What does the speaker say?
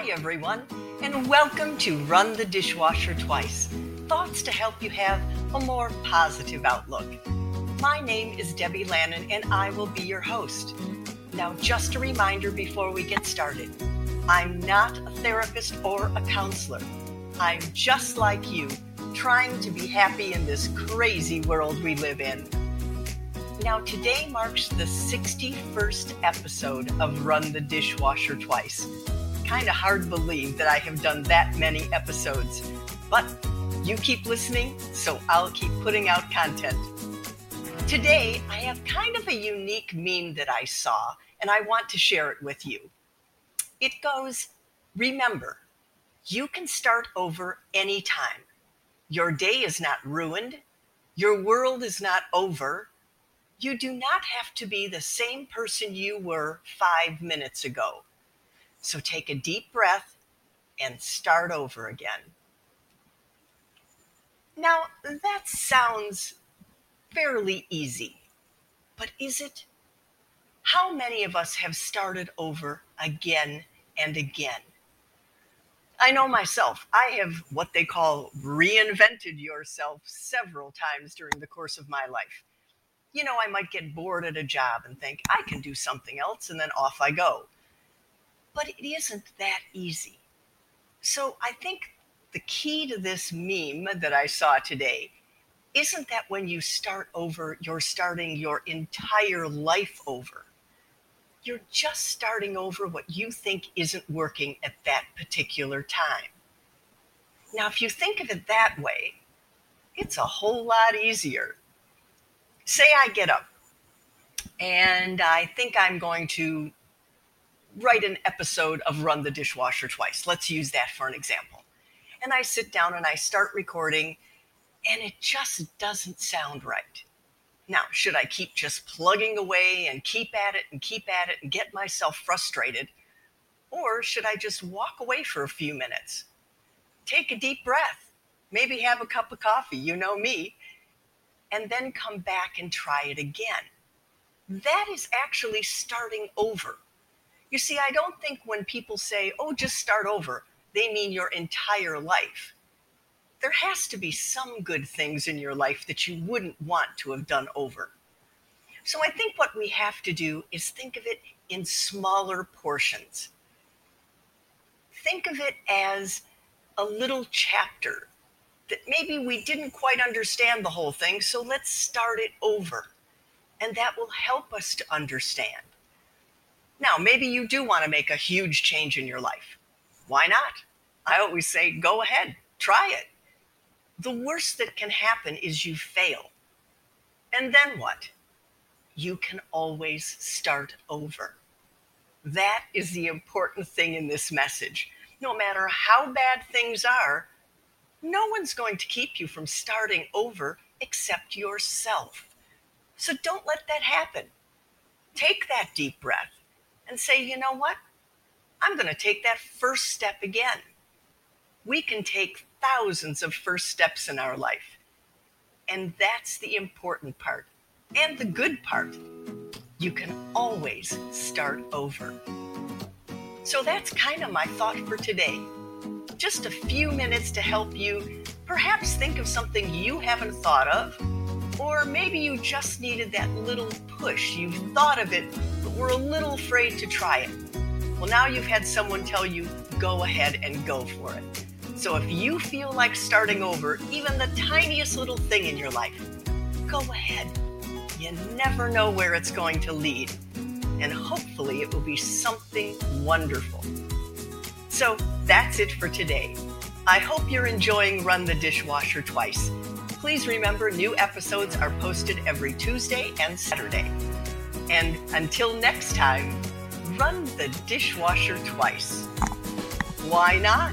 Hi, everyone, and welcome to Run the Dishwasher Twice thoughts to help you have a more positive outlook. My name is Debbie Lannen, and I will be your host. Now, just a reminder before we get started I'm not a therapist or a counselor. I'm just like you, trying to be happy in this crazy world we live in. Now, today marks the 61st episode of Run the Dishwasher Twice. Kind of hard to believe that I have done that many episodes, but you keep listening, so I'll keep putting out content. Today, I have kind of a unique meme that I saw, and I want to share it with you. It goes Remember, you can start over anytime. Your day is not ruined, your world is not over. You do not have to be the same person you were five minutes ago. So take a deep breath and start over again. Now, that sounds fairly easy, but is it? How many of us have started over again and again? I know myself, I have what they call reinvented yourself several times during the course of my life. You know, I might get bored at a job and think, I can do something else, and then off I go. But it isn't that easy. So I think the key to this meme that I saw today isn't that when you start over, you're starting your entire life over. You're just starting over what you think isn't working at that particular time. Now, if you think of it that way, it's a whole lot easier. Say I get up and I think I'm going to write an episode of Run the Dishwasher Twice. Let's use that for an example and I sit down and I start recording, and it just doesn't sound right. Now, should I keep just plugging away and keep at it and keep at it and get myself frustrated? Or should I just walk away for a few minutes? Take a deep breath, maybe have a cup of coffee, you know me, and then come back and try it again. That is actually starting over. You see, I don't think when people say, oh, just start over, they mean your entire life. There has to be some good things in your life that you wouldn't want to have done over. So I think what we have to do is think of it in smaller portions. Think of it as a little chapter that maybe we didn't quite understand the whole thing, so let's start it over. And that will help us to understand. Now, maybe you do want to make a huge change in your life. Why not? I always say, go ahead, try it. The worst that can happen is you fail. And then what? You can always start over. That is the important thing in this message. No matter how bad things are, no one's going to keep you from starting over except yourself. So don't let that happen. Take that deep breath and say, you know what? I'm going to take that first step again. We can take thousands of first steps in our life. And that's the important part and the good part. You can always start over. So that's kind of my thought for today. Just a few minutes to help you perhaps think of something you haven't thought of, or maybe you just needed that little push. You've thought of it, but were a little afraid to try it. Well, now you've had someone tell you, go ahead and go for it. So if you feel like starting over even the tiniest little thing in your life, go ahead. You never know where it's going to lead. And hopefully it will be something wonderful. So that's it for today. I hope you're enjoying Run the Dishwasher Twice. Please remember new episodes are posted every Tuesday and Saturday. And until next time, run the dishwasher twice. Why not?